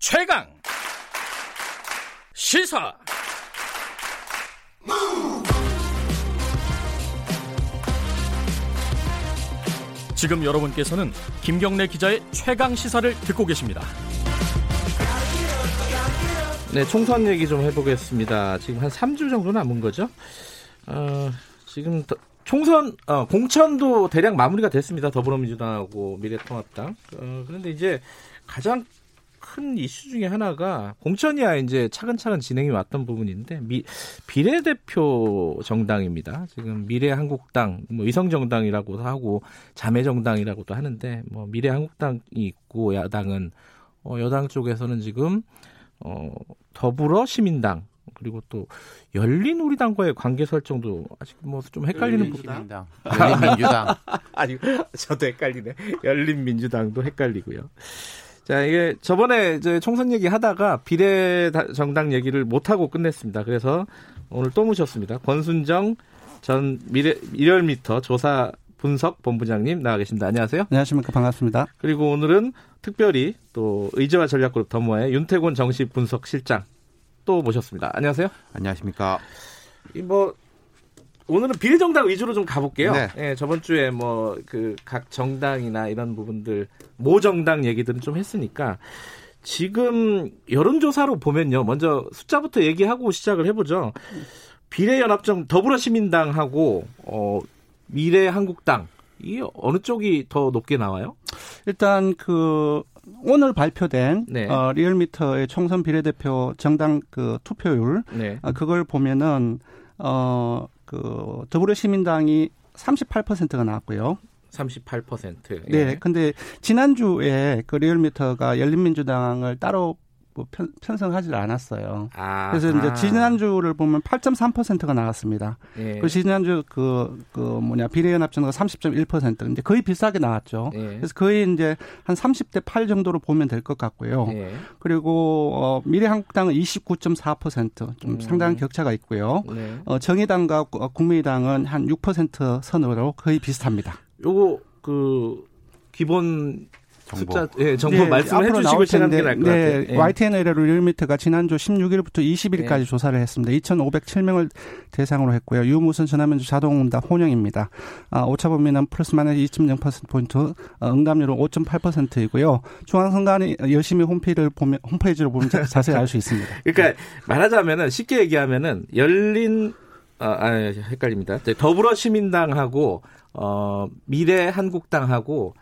최강 시사 지금 여러분께서는 김경래 기자의 최강 시사를 듣고 계십니다. 네, 총선 얘기 좀 해보겠습니다. 지금 한 3주 정도 남은 거죠? 어, 지금 더, 총선, 어, 공천도 대략 마무리가 됐습니다. 더불어민주당하고 미래통합당. 어, 그런데 이제 가장 큰 이슈 중에 하나가 공천이야 이제 차근차근 진행이 왔던 부분인데 미, 비례대표 정당입니다. 지금 미래한국당, 뭐 위성정당이라고도 하고 자매정당이라고도 하는데 뭐 미래한국당이 있고 야당은 어, 여당 쪽에서는 지금 어, 더불어 시민당 그리고 또 열린 우리당과의 관계 설정도 아직 뭐 좀 헷갈리는 부분. 열린 민주당. 아니 저도 헷갈리네. 열린 민주당도 헷갈리고요. 자, 이게 저번에 이제 총선 얘기 하다가 비례 정당 얘기를 못하고 끝냈습니다. 그래서 오늘 또 모셨습니다. 권순정 전 미래, 일열미터 조사 분석 본부장님 나와 계십니다. 안녕하세요. 안녕하십니까. 반갑습니다. 그리고 오늘은 특별히 또 의제와 전략그룹 더모의 윤태곤 정시 분석 실장 또 모셨습니다. 안녕하세요. 안녕하십니까. 이뭐 오늘은 비례정당 위주로 좀 가볼게요. 네. 예, 저번 주에 뭐 그 각 정당이나 이런 부분들 모 정당 얘기들은 좀 했으니까 지금 여론조사로 보면요. 먼저 숫자부터 얘기하고 시작을 해보죠. 비례연합정 더불어시민당하고 어, 미래한국당 이 어느 쪽이 더 높게 나와요? 일단 그 오늘 발표된 네. 어, 리얼미터의 총선 비례대표 정당 그 투표율 네. 어, 그걸 보면은 어 그 더불어시민당이 38%가 나왔고요. 38%. 예. 네. 근데 지난주에 그 리얼미터가 열린민주당을 따로 뭐 편, 편성하지 않았어요. 아, 그래서 이제 지난주를 보면 8.3%가 나왔습니다. 예. 그 지난주 그, 그 뭐냐, 비례연합정가 30.1%. 근데 거의 비슷하게 나왔죠. 예. 그래서 거의 이제 한 30대 8 정도로 보면 될 것 같고요. 예. 그리고, 어, 미래한국당은 29.4%좀 음. 상당한 격차가 있고요. 네. 어, 정의당과 국민의당은 한 6% 선으로 거의 비슷합니다. 요거, 그, 기본 정보. 숫자, 예, 정보 네, 말씀해 주시고 게 나을 것 네, 같아요. 예. YTNL 룰미터가 지난주 16일부터 20일까지 예. 조사를 했습니다. 2,507명을 대상으로 했고요. 유무선 전화면접 자동응답 혼영입니다. 아, 오차 범 위는 플러스 마이너스 2.0%포인트, 어, 응답률은 5.8%이고요. 중앙선관위 열심히 홈페이지를 보면, 홈페이지를 보면 자세히 알 수 있습니다. 그러니까 말하자면은 쉽게 얘기하면은 열린 아, 아 헷갈립니다. 더불어 시민당하고 어, 미래 한국당하고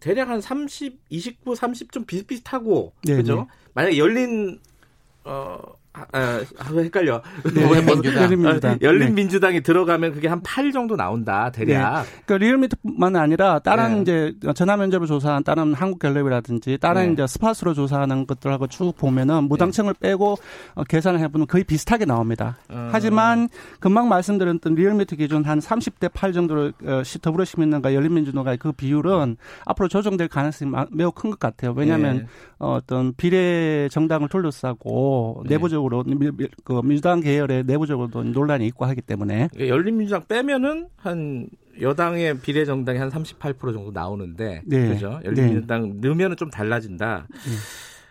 대략 한 30, 29, 30 좀 비슷비슷하고 네네. 그죠? 만약에 열린 어 아, 아, 헷갈려. 네, 열린민주당. 열린민주당. 아, 열린민주당이 네. 들어가면 그게 한 8 정도 나온다, 대략. 네. 그러니까 리얼미터만 아니라 다른 네. 이제 전화 면접을 조사한 다른 한국갤럽이라든지 다른 네. 이제 스팟으로 조사하는 것들하고 쭉 보면은 무당층을 네. 빼고 어, 계산을 해보면 거의 비슷하게 나옵니다. 음. 하지만 금방 말씀드렸던 리얼미터 기준 한 30대 8 정도로 어, 더불어시민당과 열린민주당의 그 비율은 앞으로 조정될 가능성이 매우 큰 것 같아요. 왜냐하면 네. 어, 어떤 비례 정당을 둘러싸고 내부적으로 내부적으로 그 민주당 계열의 내부적으로도 논란이 있고 하기 때문에 예, 열린민주당 빼면은 한 여당의 비례 정당이 한 38% 정도 나오는데 네. 그죠? 열린민주당 네. 넣으면은 좀 달라진다.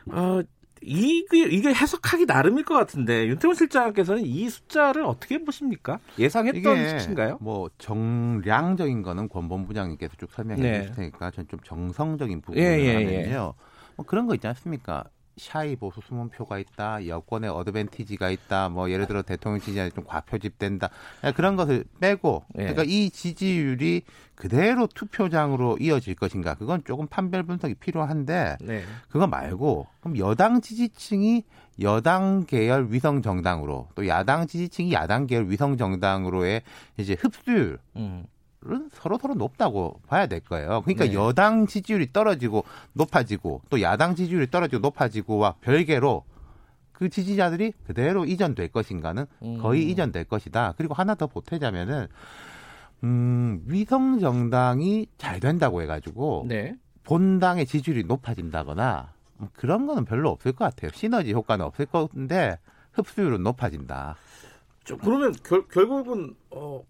네. 어, 이게 이게 해석하기 나름일 것 같은데 윤태원 실장께서는 이 숫자를 어떻게 보십니까? 예상했던 수치인가요? 뭐 정량적인 거는 권본 부장님께서 쭉 설명해 네. 주실 테니까 전좀 정성적인 부분을 예, 예, 하면요. 예. 뭐 그런 거 있지 않습니까? 샤이 보수 수문표가 있다, 여권의 어드밴티지가 있다, 뭐 예를 들어 대통령 지지율이 좀 과표집된다 그런 것을 빼고 예. 그러니까 이 지지율이 그대로 투표장으로 이어질 것인가 그건 조금 판별 분석이 필요한데 네. 그거 말고 그럼 여당 지지층이 여당 계열 위성 정당으로 또 야당 지지층이 야당 계열 위성 정당으로의 이제 흡수율 음. 은 서로 서로 높다고 봐야 될 거예요. 그러니까 네. 여당 지지율이 떨어지고 높아지고 또 야당 지지율이 떨어지고 높아지고와 별개로 그 지지자들이 그대로 이전될 것인가는 음. 거의 이전될 것이다. 그리고 하나 더 보태자면은 음, 위성 정당이 잘 된다고 해가지고 네. 본당의 지지율이 높아진다거나 뭐 그런 거는 별로 없을 것 같아요. 시너지 효과는 없을 건데 흡수율은 높아진다. 그러면 결, 결국은 어,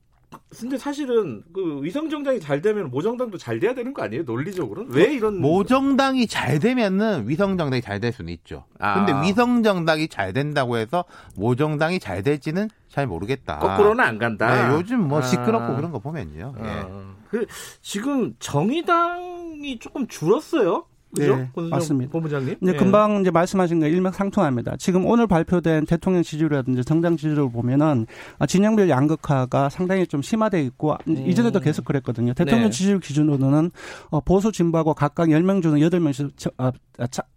근데 사실은 그 위성정당이 잘 되면 모정당도 잘 돼야 되는 거 아니에요? 논리적으로는 왜 이런 모정당이 잘 되면은 위성정당이 잘 될 수는 있죠. 아. 근데 위성정당이 잘 된다고 해서 모정당이 잘 될지는 잘 모르겠다. 거꾸로는 안 간다. 네, 요즘 뭐 시끄럽고 아. 그런 거 보면요. 아. 예. 그 지금 정의당이 조금 줄었어요. 그죠? 네, 맞습니다. 본부장님. 이제 네. 금방 이제 말씀하신 거 일맥상통합니다. 지금 오늘 발표된 대통령 지지율이라든지 정당 지지율을 보면은 아, 진영별 양극화가 상당히 좀 심화돼 있고 음. 이전에도 계속 그랬거든요. 대통령 네. 지지율 기준으로는 어, 보수 진보하고 각각 10명 중에 8명씩 아,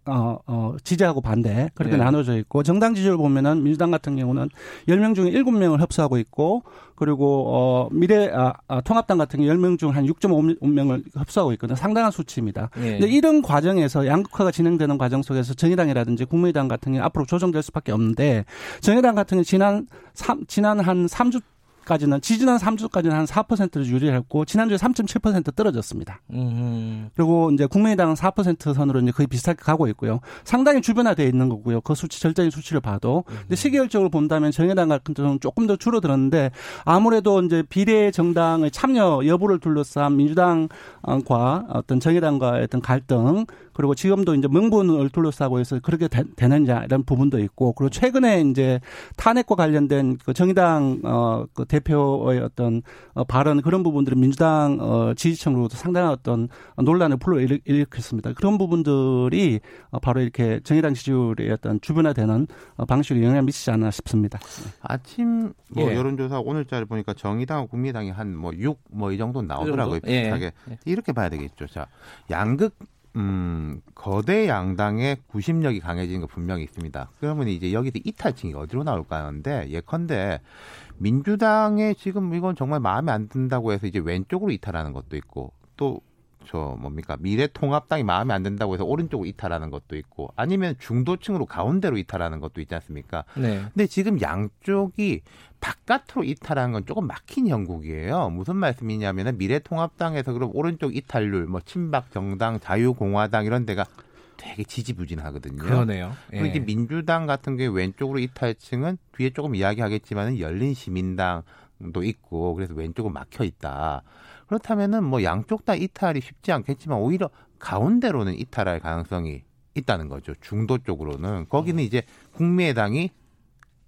어, 어, 지지하고 반대 그렇게 네. 나눠져 있고 정당 지지율 보면은 민주당 같은 경우는 10명 중에 7명을 협소하고 있고 그리고 어 미래 아, 아 통합당 같은 경우 10명 중 한 6.5명을 협소하고 있거든요. 상당한 수치입니다. 네. 근데 이런 과 정에서 양극화가 진행되는 과정 속에서 정의당이라든지 국민의당 같은 경우 앞으로 조정될 수밖에 없는데 정의당 같은 경우 지난 3 지난 한 3주 까지는 지지난 3주까지는 한 4%를 유지했고 지난주에 3.7% 떨어졌습니다. 음. 그리고 이제 국민의당은 4% 선으로 이제 거의 비슷하게 가고 있고요. 상당히 주변화되어 있는 거고요. 그 수치 절대적인 수치를 봐도. 음. 근데 시기열적으로 본다면 정의당 같은 경우는 조금 더 줄어들었는데 아무래도 이제 비례 정당의 참여 여부를 둘러싼 민주당과 어떤 정의당과의 어떤 갈등 그리고 지금도 이제 명분을 둘러싸고 해서 그렇게 되, 느냐 이런 부분도 있고 그리고 최근에 이제 탄핵과 관련된 그 정의당 어그 대표의 어떤 어 발언 그런 부분들은 민주당 어 지지층으로도 상당한 어떤 논란을 불러일으켰습니다. 그런 부분들이 어 바로 이렇게 정의당 지지율의 어떤 주변화되는 어 방식으로 영향을 미치지 않나 싶습니다. 아침 뭐 예. 여론조사 오늘자를 보니까 정의당, 국민당이 한 뭐 6 뭐 이 정도 나오더라고요. 그 비슷하게 예. 이렇게 봐야 되겠죠. 자 양극 음, 거대 양당의 구심력이 강해지는 거 분명히 있습니다. 그러면 이제 여기서 이탈층이 어디로 나올까 하는데 예컨대 민주당에 지금 이건 정말 마음에 안 든다고 해서 이제 왼쪽으로 이탈하는 것도 있고 또 저 뭡니까 미래통합당이 마음에 안 든다고 해서 오른쪽으로 이탈하는 것도 있고 아니면 중도층으로 가운데로 이탈하는 것도 있지 않습니까? 네. 근데 지금 양쪽이 바깥으로 이탈하는 건 조금 막힌 형국이에요. 무슨 말씀이냐면은 미래통합당에서 그럼 오른쪽 이탈률, 뭐 친박 정당, 자유공화당 이런 데가 되게 지지부진하거든요. 그러네요. 예. 그리고 이제 민주당 같은 경우 왼쪽으로 이탈층은 뒤에 조금 이야기하겠지만은 열린 시민당도 있고 그래서 왼쪽은 막혀 있다. 그렇다면은 뭐 양쪽 다 이탈이 쉽지 않겠지만 오히려 가운데로는 이탈할 가능성이 있다는 거죠. 중도 쪽으로는 거기는 음. 이제 국민의당이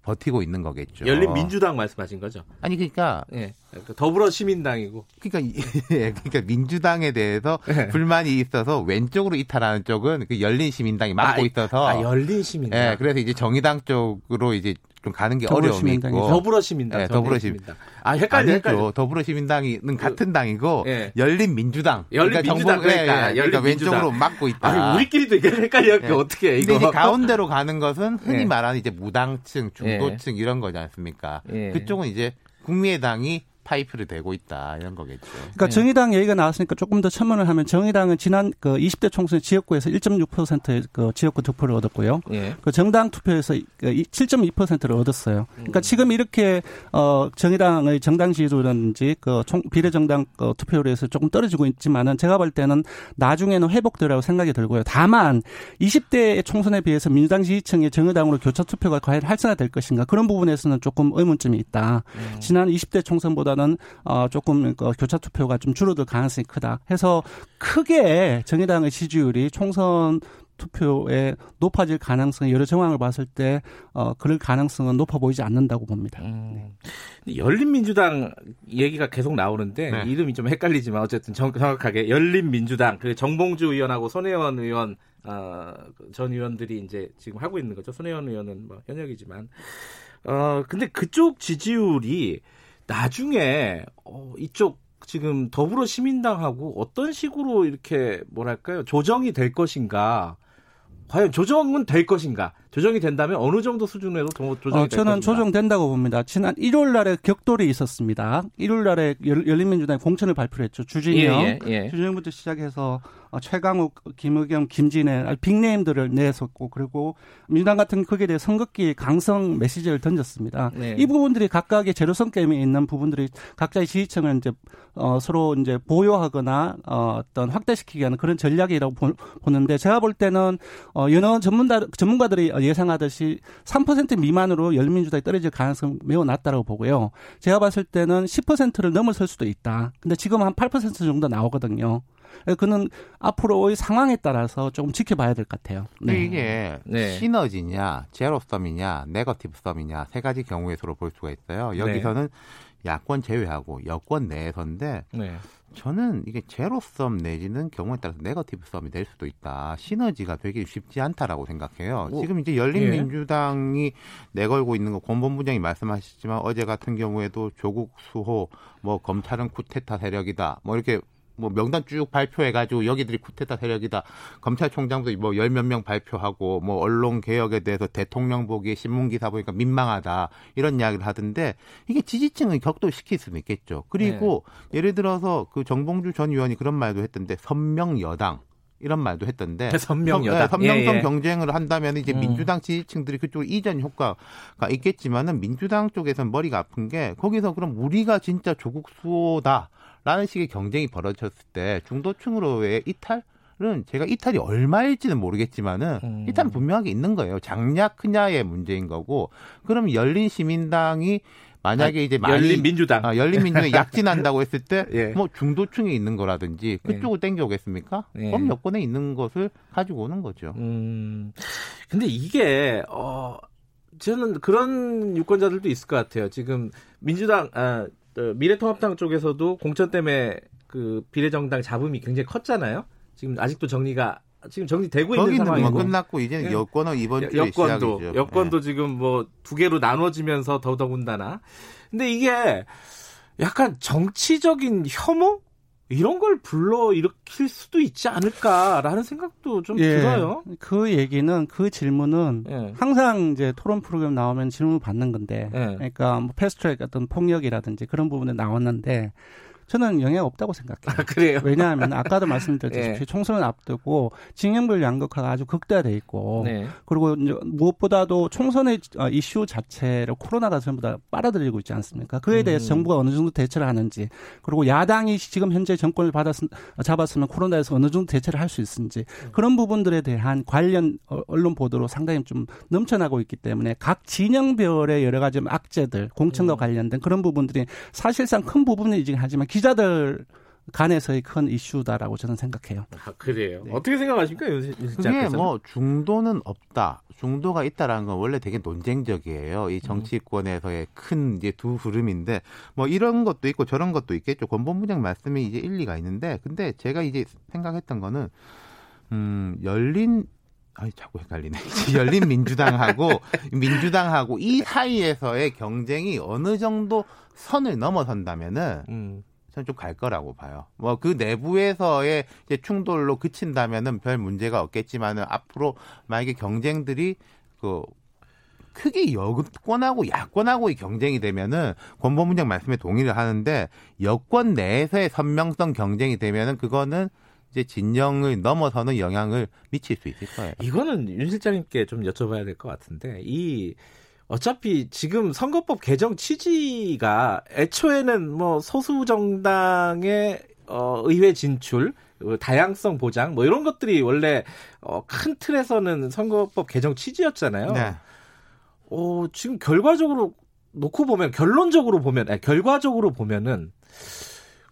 버티고 있는 거겠죠. 열린 민주당 말씀하신 거죠? 아니 그러니까 예. 더불어 시민당이고. 그러니까 예, 그러니까 민주당에 대해서 예. 불만이 있어서 왼쪽으로 이탈하는 쪽은 그 열린 시민당이 맡고 아, 있어서 아, 열린 시민당. 예, 그래서 이제 정의당 쪽으로 이제 좀 가는 게 어려움이 있고 더불어 시민당, 네, 더불어 시민당. 아 헷갈려, 헷갈려. 더불어 시민당은 그, 같은 당이고 네. 열린 민주당. 열린민주당 그러니까, 그러니까, 예, 예, 그러니까 왼쪽으로 막고 있다. 아니, 우리끼리도 이게 헷갈려. 네. 어떻게 이거? 근데 이제 가운데로 가는 것은 흔히 네. 말하는 이제 무당층, 중도층 이런 거지 않습니까? 그쪽은 이제 국민의당이 파이프를 대고 있다 이런 거겠죠. 그러니까 네. 정의당 얘기가 나왔으니까 조금 더 첨언을 하면 정의당은 지난 그 20대 총선 지역구에서 1.6%의 그 지역구 투표를 얻었고요. 예. 그 정당 투표에서 7.2%를 그 얻었어요. 그러니까 음. 지금 이렇게 어 정의당의 정당 지지도라든지 그 총, 비례정당 그 투표율에서 조금 떨어지고 있지만은 제가 볼 때는 나중에는 회복되라고 생각이 들고요. 다만 20대 총선에 비해서 민주당 지지층의 정의당으로 교차 투표가 과연 활성화될 것인가 그런 부분에서는 조금 의문점이 있다. 음. 지난 20대 총선보다 보다는 어 조금 그 교차 투표가 좀 줄어들 가능성이 크다. 해서 크게 정의당의 지지율이 총선 투표에 높아질 가능성이 여러 정황을 봤을 때 어, 그럴 가능성은 높아 보이지 않는다고 봅니다. 음. 네. 열린민주당 얘기가 계속 나오는데 네. 이름이 좀 헷갈리지만 어쨌든 정, 정확하게 열린민주당 그 정봉주 의원하고 손혜원 의원 어, 전 의원들이 이제 지금 하고 있는 거죠. 손혜원 의원은 뭐 현역이지만 어 근데 그쪽 지지율이 나중에 어, 이쪽 지금 더불어 시민당하고 어떤 식으로 이렇게 뭐랄까요 조정이 될 것인가 과연 조정은 될 것인가? 조정이 된다면 어느 정도 수준에도 조정이 어, 저는 조정된다고 봅니다. 지난 1월 날에 격돌이 있었습니다. 1월 날에 열린민주당이 공천을 발표했죠. 주진영, 예, 예, 예. 주진영부터 시작해서 어, 최강욱, 김의겸, 김진애 빅네임들을 내섰고 그리고 민주당 같은 거기에 대해 선긋기 강성 메시지를 던졌습니다. 네. 이 부분들이 각각의 제로성 게임에 있는 부분들이 각자의 지지층을 이제 어, 서로 이제 보유하거나 어, 어떤 확대시키기 위한 그런 전략이라고 보, 보는데 제가 볼 때는 어, 여러 전문가, 전문가들이 예상하듯이 3% 미만으로 열민주당이 떨어질 가능성 매우 낮다라고 보고요. 제가 봤을 때는 10%를 넘어설 수도 있다. 근데 지금 한 8% 정도 나오거든요. 그는 앞으로의 상황에 따라서 조금 지켜봐야 될 것 같아요. 네. 이게 네. 시너지냐, 제로썸이냐, negative sum이냐 세 가지 경우의 수로 볼 수가 있어요. 여기서는 네. 야권 제외하고 여권 내에서인데 네. 저는 이게 제로썸 내지는 경우에 따라서 negative sum이 될 수도 있다. 시너지가 되게 쉽지 않다라고 생각해요. 오, 지금 이제 열린민주당이 예. 내걸고 있는 거 권 본부장이 말씀하셨지만 어제 같은 경우에도 조국 수호, 뭐 검찰은 쿠데타 세력이다, 뭐 이렇게 뭐 명단 쭉 발표해가지고 여기들이 쿠데타 세력이다. 검찰총장도 뭐 열 몇 명 발표하고 뭐 언론 개혁에 대해서 대통령 보기에 신문 기사 보니까 민망하다 이런 이야기를 하던데 이게 지지층을 격돌시킬 수는 있겠죠. 그리고 네. 예를 들어서 그 정봉주 전 의원이 그런 말도 했던데 선명 여당 이런 말도 했던데 선명 여당 선명성 예, 예. 경쟁을 한다면 이제 음. 민주당 지지층들이 그쪽 이전 효과가 있겠지만은 민주당 쪽에서는 머리가 아픈 게 거기서 그럼 우리가 진짜 조국 수호다. 라는 식의 경쟁이 벌어졌을 때 중도층으로의 이탈? 은 제가 이탈이 얼마일지는 모르겠지만은 음. 이탈은 분명하게 있는 거예요. 장냐 크냐의 문제인 거고 그럼 열린 시민당이 만약에 아, 이제 많이 열린 민주당 아, 열린 민주당이 약진한다고 했을 때뭐 예. 중도층에 있는 거라든지 그쪽을 예. 땡겨오겠습니까? 예. 그럼 여권에 있는 것을 가지고 오는 거죠. 음. 근데 이게 어 저는 그런 유권자들도 있을 것 같아요. 지금 민주당 아 미래통합당 쪽에서도 공천 때문에 그 비례정당 잡음이 굉장히 컸잖아요. 지금 아직도 정리가 지금 정리되고 있는 뭐 상황이고 끝났고 이제는 예. 여권은 이번 주에 여권도 시작이죠. 여권도 네. 지금 뭐 두 개로 나눠지면서 더더군다나. 근데 이게 약간 정치적인 혐오 이런 걸 불러 일으킬 수도 있지 않을까라는 생각도 좀 예, 들어요. 그 얘기는 그 질문은 예. 항상 이제 토론 프로그램 나오면 질문 받는 건데, 예. 그러니까 뭐 패스트트랙 어떤 폭력이라든지 그런 부분에 나왔는데 저는 영향 없다고 생각해요. 아, 그래요? 왜냐하면 아까도 말씀드렸듯이 네. 총선을 앞두고 징용별 양극화가 아주 극대화돼 있고 네. 그리고 무엇보다도 총선의 어, 이슈 자체를 코로나가 전부 다 빨아들이고 있지 않습니까? 그에 대해서 음. 정부가 어느 정도 대처를 하는지 그리고 야당이 지금 현재 정권을 받았 잡았으면 코로나에서 어느 정도 대처를 할 수 있는지 그런 부분들에 대한 관련 어, 언론 보도로 상당히 좀 넘쳐나고 있기 때문에 각 진영별의 여러 가지 악재들 공천과 음. 관련된 그런 부분들이 사실상 큰 부분이긴 하지만 기자들 간에서의 큰 이슈다라고 저는 생각해요. 아, 그래요. 네. 어떻게 생각하십니까, 그게 뭐 중도는 없다. 중도가 있다라는 건 원래 되게 논쟁적이에요. 이 음. 정치권에서의 큰 이제 두 흐름인데 뭐 이런 것도 있고 저런 것도 있겠죠. 권본부장 말씀이 이제 일리가 있는데 근데 제가 이제 생각했던 거는 음 열린 아이 자꾸 헷갈리네. 열린 민주당하고 민주당하고 이 사이에서의 경쟁이 어느 정도 선을 넘어선다면은 음. 저는 좀 갈 거라고 봐요. 뭐 그 내부에서의 이제 충돌로 그친다면은 별 문제가 없겠지만은 앞으로 만약에 경쟁들이 그 크게 여권하고 야권하고의 경쟁이 되면은 권범문장 말씀에 동의를 하는데 여권 내에서의 선명성 경쟁이 되면은 그거는 이제 진영을 넘어서는 영향을 미칠 수 있을 거예요. 이거는 윤 실장님께 좀 여쭤봐야 될 것 같은데 이 어차피 지금 선거법 개정 취지가 애초에는 뭐 소수 정당의 어, 의회 진출, 어, 다양성 보장 뭐 이런 것들이 원래 어, 큰 틀에서는 선거법 개정 취지였잖아요. 네. 어, 지금 결과적으로 놓고 보면 결론적으로 보면 아니, 결과적으로 보면은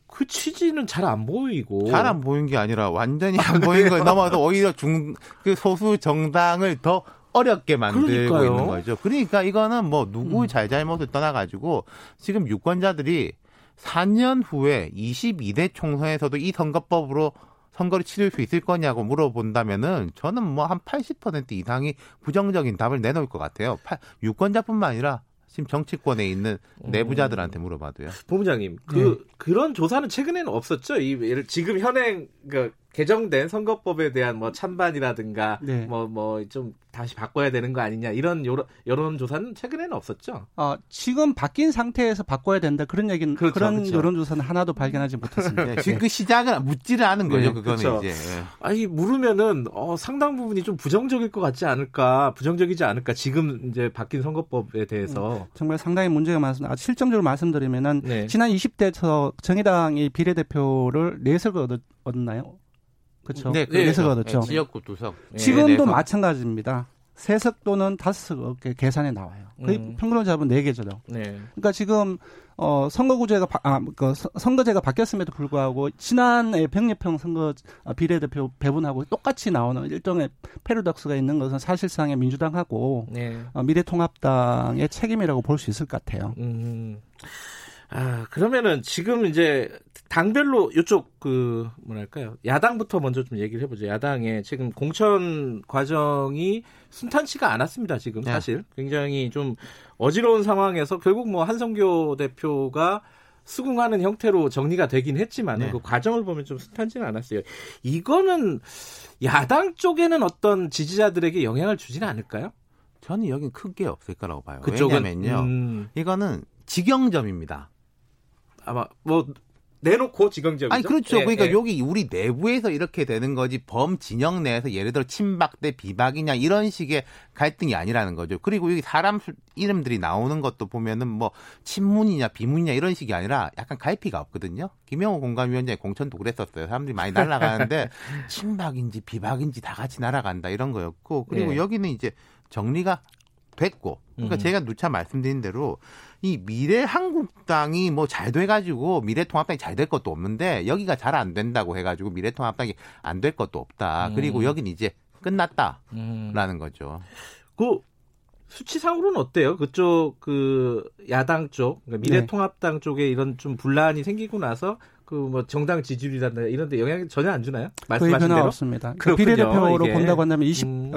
그 취지는 잘 안 보이고 잘 안 보인 게 아니라 완전히 안 보인 거에 넘어서 오히려 중 그 소수 정당을 더 어렵게 만들고 그러니까요. 있는 거죠. 그러니까 이거는 뭐 누구의 음. 잘잘못을 떠나가지고 지금 유권자들이 4년 후에 22대 총선에서도 이 선거법으로 선거를 치를 수 있을 거냐고 물어본다면은 저는 뭐 한 80% 이상이 부정적인 답을 내놓을 것 같아요. 유권자뿐만 아니라 지금 정치권에 있는 내부자들한테 물어봐도요. 본부장님, 그 네. 그런 조사는 최근에는 없었죠. 이 지금 현행 그 개정된 선거법에 대한 뭐 찬반이라든가 네. 뭐뭐 좀 다시 바꿔야 되는 거 아니냐 이런 여론, 여론 조사는 최근에는 없었죠. 어, 지금 바뀐 상태에서 바꿔야 된다 그런 얘기는 그렇죠, 그런 그렇죠. 여론 조사는 하나도 발견하지 못했습니다. 네, 지금 그 시작은 묻지를 않은 거죠. 네, 그거는 그렇죠. 이제. 네. 아니 물으면은 어, 상당 부분이 좀 부정적일 것 같지 않을까, 부정적이지 않을까 지금 이제 바뀐 선거법에 대해서 음, 정말 상당히 문제가 많습니다. 아, 실정적으로 말씀드리면은 네. 지난 20대에서 정의당이 비례대표를 넷을 얻었나요? 그렇죠. 네, 그래서 얻었죠. 네, 지역구 두석. 지금도 네, 마찬가지입니다. 세석 또는 다섯 계산에 나와요. 거의 음. 평균을 잡으면 네 개죠. 네. 그러니까 지금 어 선거구제가 바, 아, 그 선거제가 바뀌었음에도 불구하고 지난해 병립형 선거 아, 비례대표 배분하고 똑같이 나오는 일종의 패러독스가 있는 것은 사실상의 민주당하고 네. 어, 미래통합당의 책임이라고 볼 수 있을 것 같아요. 음. 아, 그러면은 지금 이제 당별로 이쪽 그 뭐랄까요? 야당부터 먼저 좀 얘기를 해보죠. 야당의 지금 공천 과정이 순탄치가 않았습니다. 지금 네. 사실 굉장히 좀 어지러운 상황에서 결국 뭐 한성교 대표가 수긍하는 형태로 정리가 되긴 했지만 네. 그 과정을 보면 좀 순탄치는 않았어요. 이거는 야당 쪽에는 어떤 지지자들에게 영향을 주지는 않을까요? 저는 여긴 크게 없을 거라고 봐요. 그쪽은, 왜냐면요. 음... 이거는 직영점입니다. 아마 뭐 내놓고 지경적이죠. 아니 그렇죠. 예, 그러니까 예. 여기 우리 내부에서 이렇게 되는 거지 범 진영 내에서 예를 들어 친박 대 비박이냐 이런 식의 갈등이 아니라는 거죠. 그리고 여기 사람 이름들이 나오는 것도 보면은 뭐 친문이냐 비문이냐 이런 식이 아니라 약간 갈피가 없거든요. 김영호 공감위원장이 공천도 그랬었어요. 사람들이 많이 날아가는데 친박인지 비박인지 다 같이 날아간다 이런 거였고 그리고 예. 여기는 이제 정리가 됐고 그러니까 음. 제가 누차 말씀드린 대로 이 미래 한국당이 뭐 잘 돼가지고 미래 통합당이 잘 될 것도 없는데 여기가 잘 안 된다고 해가지고 미래 통합당이 안 될 것도 없다. 음. 그리고 여기는 이제 끝났다라는 음. 거죠. 그 수치상으로는 어때요? 그쪽 그 야당 쪽 그러니까 미래 통합당 네. 쪽에 이런 좀 분란이 생기고 나서 그 뭐 정당 지지율이라든가 이런 데 영향이 전혀 안 주나요? 말씀하신 거의 변화 대로? 없습니다. 그 비례대표로 이게. 본다고 한다면 20 음.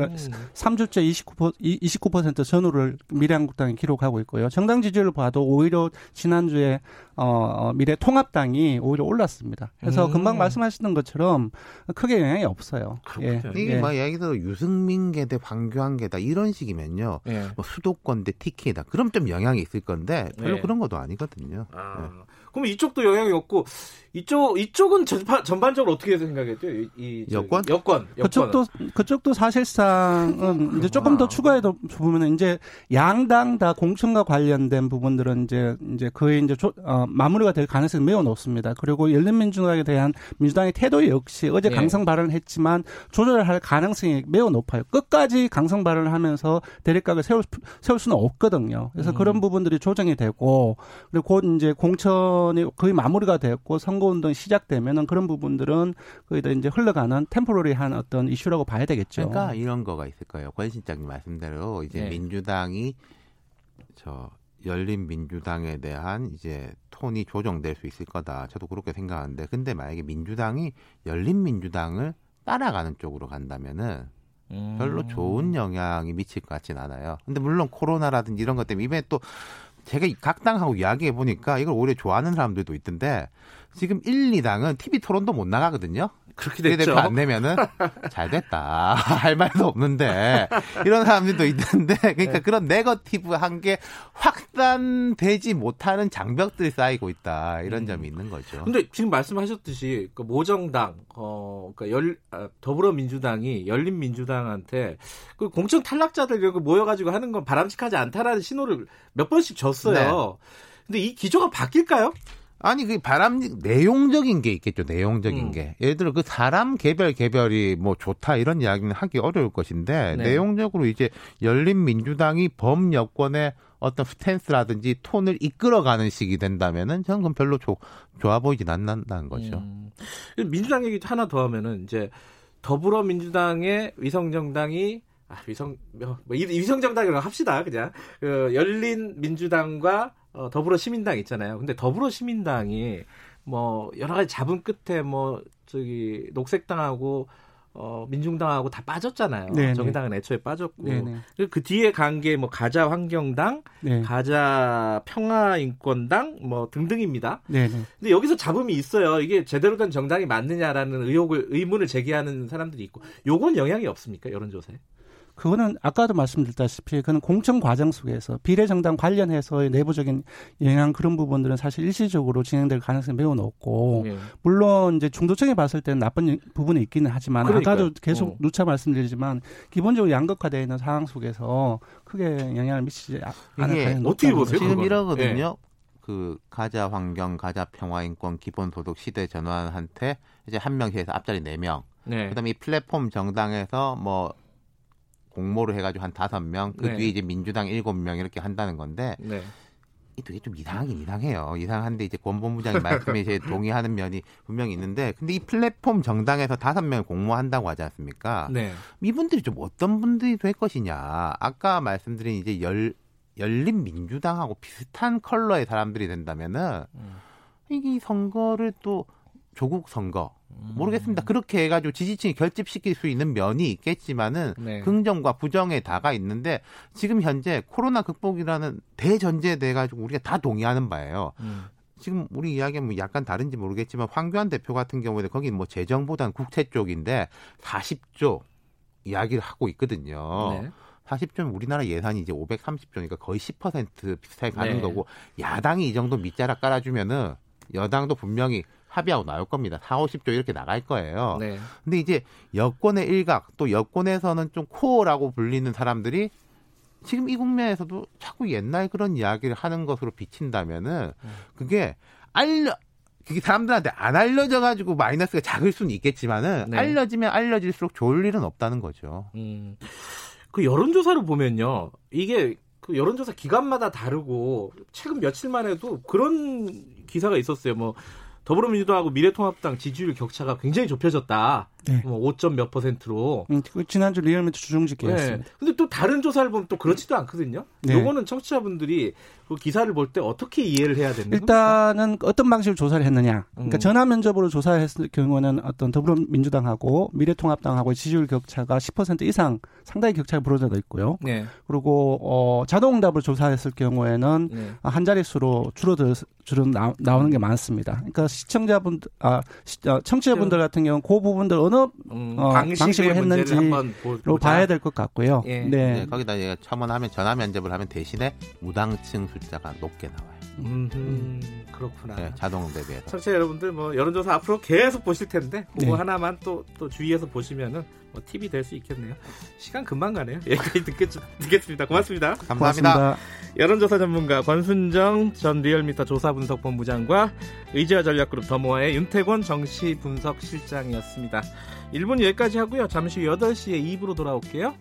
3주째 29% 29% 전후를 미래한국당이 기록하고 있고요. 정당 지지율을 봐도 오히려 지난주에 어, 어 미래 통합당이 오히려 올랐습니다. 그래서 음. 금방 말씀하시는 것처럼 크게 영향이 없어요. 예. 이게 예. 뭐 얘기 들어 유승민 계 대 황교안계다 이런 식이면요. 예. 뭐 수도권 대 TK다. 그럼 좀 영향이 있을 건데 별로 예. 그런 것도 아니거든요. 아. 예. 그럼 이쪽도 영향이 없고 이쪽 이쪽은 전반, 전반적으로 어떻게 생각했죠? 이, 이 여권? 여권 여권 그쪽도 그쪽도 사실상은 이제 조금 더 추가해도 보면은 이제 양당 다 공천과 관련된 부분들은 이제 이제 거의 이제 조, 어, 마무리가 될 가능성이 매우 높습니다. 그리고 열린민주당에 대한 민주당의 태도 역시 어제 네. 강성 발언을 했지만 조절할 가능성이 매우 높아요. 끝까지 강성 발언을 하면서 대립각을 세울 세울 수는 없거든요. 그래서 음. 그런 부분들이 조정이 되고 그리고 곧 이제 공천 이 거의 마무리가 됐고 선거 선거운동이 시작되면은 그런 부분들은 거의 다 이제 흘러가는 템포러리한 어떤 이슈라고 봐야 되겠죠. 그러니까 이런 거가 있을 거예요. 권 실장님 말씀대로 이제 네. 민주당이 저 열린 민주당에 대한 이제 톤이 조정될 수 있을 거다. 저도 그렇게 생각하는데 근데 만약에 민주당이 열린 민주당을 따라가는 쪽으로 간다면은 음. 별로 좋은 영향이 미칠 것 같진 않아요. 근데 물론 코로나라든지 이런 것 때문에 이번에 또 제가 각 당하고 이야기해 보니까 이걸 오히려 좋아하는 사람들도 있던데 지금 1, 2당은 TV 토론도 못 나가거든요. 그렇게 됐죠. 안 내면은 잘 됐다 할 말도 없는데 이런 사람들도 있는데 그러니까 네. 그런 네거티브한 게 확산되지 못하는 장벽들이 쌓이고 있다 이런 음. 점이 있는 거죠. 근데 지금 말씀하셨듯이 그 모정당 어 그러니까 열 아, 더불어민주당이 열린민주당한테 그 공천 탈락자들 거 모여가지고 하는 건 바람직하지 않다라는 신호를 몇 번씩 줬어요. 네. 근데 이 기조가 바뀔까요? 아니 그 바람 내용적인 게 있겠죠 내용적인 음. 게 예를 들어 그 사람 개별 개별이 뭐 좋다 이런 이야기는 하기 어려울 것인데 네. 내용적으로 이제 열린 민주당이 범 여권의 어떤 스탠스라든지 톤을 이끌어가는 식이 된다면은 저는 그건 별로 조, 좋아 보이진 않는다는 거죠. 음. 민주당 얘기 하나 더 하면은 이제 더불어민주당의 위성정당이 아, 위성 뭐, 위성정당이라고 합시다 그냥 그 열린 민주당과 어, 더불어 시민당 있잖아요. 근데 더불어 시민당이 뭐 여러 가지 잡음 끝에 뭐 저기 녹색당하고 어, 민중당하고 다 빠졌잖아요. 네네. 정의당은 애초에 빠졌고 네네. 그 뒤에 간 게 뭐 가자 환경당, 네. 가자 평화인권당 뭐 등등입니다. 네네. 근데 여기서 잡음이 있어요. 이게 제대로 된 정당이 맞느냐라는 의혹을 의문을 제기하는 사람들이 있고 요건 영향이 없습니까 여론조사에? 그거는 아까도 말씀드렸다시피 그는 공천 과정 속에서 비례정당 관련해서의 내부적인 영향 그런 부분들은 사실 일시적으로 진행될 가능성이 매우 높고 네. 물론 이제 중도층에 봤을 때는 나쁜 부분이 있기는 하지만 그러니까요. 아까도 계속 어. 누차 말씀드리지만 기본적으로 양극화되어 있는 상황 속에서 크게 영향을 미치지 않을 어떻게 보세요? 지금 이러거든요. 네. 그 가자 환경, 가자 평화 인권 기본 소득 시대 전환한테 이제 한 명씩 해서 앞자리 네 명. 네. 그다음에 이 플랫폼 정당에서 뭐 공모를 해가지고 한 다섯 명, 그 네. 뒤에 이제 민주당 일곱 명 이렇게 한다는 건데 네. 이 되게 좀 이상하긴 이상해요. 이상한데 이제 권본부장이 말씀에 이제 동의하는 면이 분명히 있는데, 근데 이 플랫폼 정당에서 다섯 명을 공모한다고 하지 않습니까? 네. 이분들이 좀 어떤 분들이 될 것이냐. 아까 말씀드린 이제 열 열린 민주당하고 비슷한 컬러의 사람들이 된다면은 음. 이게 선거를 또 조국 선거 모르겠습니다. 그렇게 해가지고 지지층이 결집시킬 수 있는 면이 있겠지만은 네. 긍정과 부정의 다가 있는데 지금 현재 코로나 극복이라는 대전제에 대해 가지고 우리가 다 동의하는 바예요. 음. 지금 우리 이야기는 뭐 약간 다른지 모르겠지만 황교안 대표 같은 경우에는 거기는 뭐 재정보다는 국채 쪽인데 40조 이야기를 하고 있거든요. 네. 40조 우리나라 예산이 이제 530조니까 거의 10% 비슷하게 가는 네. 거고 야당이 이 정도 밑자락 깔아주면은 여당도 분명히 합의하고 나올 겁니다. 4, 50조 이렇게 나갈 거예요. 네. 근데 이제 여권의 일각 또 여권에서는 좀 코어라고 불리는 사람들이 지금 이 국면에서도 자꾸 옛날 그런 이야기를 하는 것으로 비친다면은 그게 알려 그게 사람들한테 안 알려져 가지고 마이너스가 작을 수는 있겠지만은 네. 알려지면 알려질수록 좋을 일은 없다는 거죠. 음. 그 여론조사를 보면요. 이게 그 여론조사 기간마다 다르고 최근 며칠만 해도 그런 기사가 있었어요. 뭐 더불어민주당하고 미래통합당 지지율 격차가 굉장히 좁혀졌다. 네. 뭐5몇 퍼센트로. 음, 그 지난주 리얼미터 주중집계였습니다. 네. 근데 또 다른 조사를 보면 또 그렇지도 않거든요. 네. 요거는 청취자분들이 그 기사를 볼 때 어떻게 이해를 해야 되는 일단은 어떤 방식으로 조사를 했느냐. 그러니까 음. 전화 면접으로 조사했을 경우는 어떤 더불어민주당하고 미래통합당하고 지지율 격차가 10% 이상 상당히 격차가 벌어져 있고요. 네. 그리고 어, 자동응답을 조사했을 경우에는 네. 한 자릿수로 줄어들 줄은 나, 나오는 게 많습니다. 그러니까 시청자분 아 시, 어, 청취자분들 같은 경우는 그 부분들 어느 음, 어, 방식으로 했는지로 봐야 될 것 같고요. 예. 네. 네. 거기다 첨언하면 전화 면접을 하면 대신에 무당층 숫자가 높게 나와요. 음, 음 그렇구나. 네, 자동 대비해서. 청취자 여러분들 뭐 여론조사 앞으로 계속 보실 텐데 그거 네. 하나만 또 또 주의해서 보시면은 뭐 팁이 될 수 있겠네요. 시간 금방 가네요. 여기까지 듣겠, 듣겠 습니다. 고맙습니다. 감사합니다. 고맙습니다. 여론조사 전문가 권순정 전 리얼미터 조사분석본부장과 의지와 전략그룹 더모아의 윤태권 정치분석실장이었습니다. 1분 여기까지 하고요. 잠시 후 8시에 2부로 돌아올게요.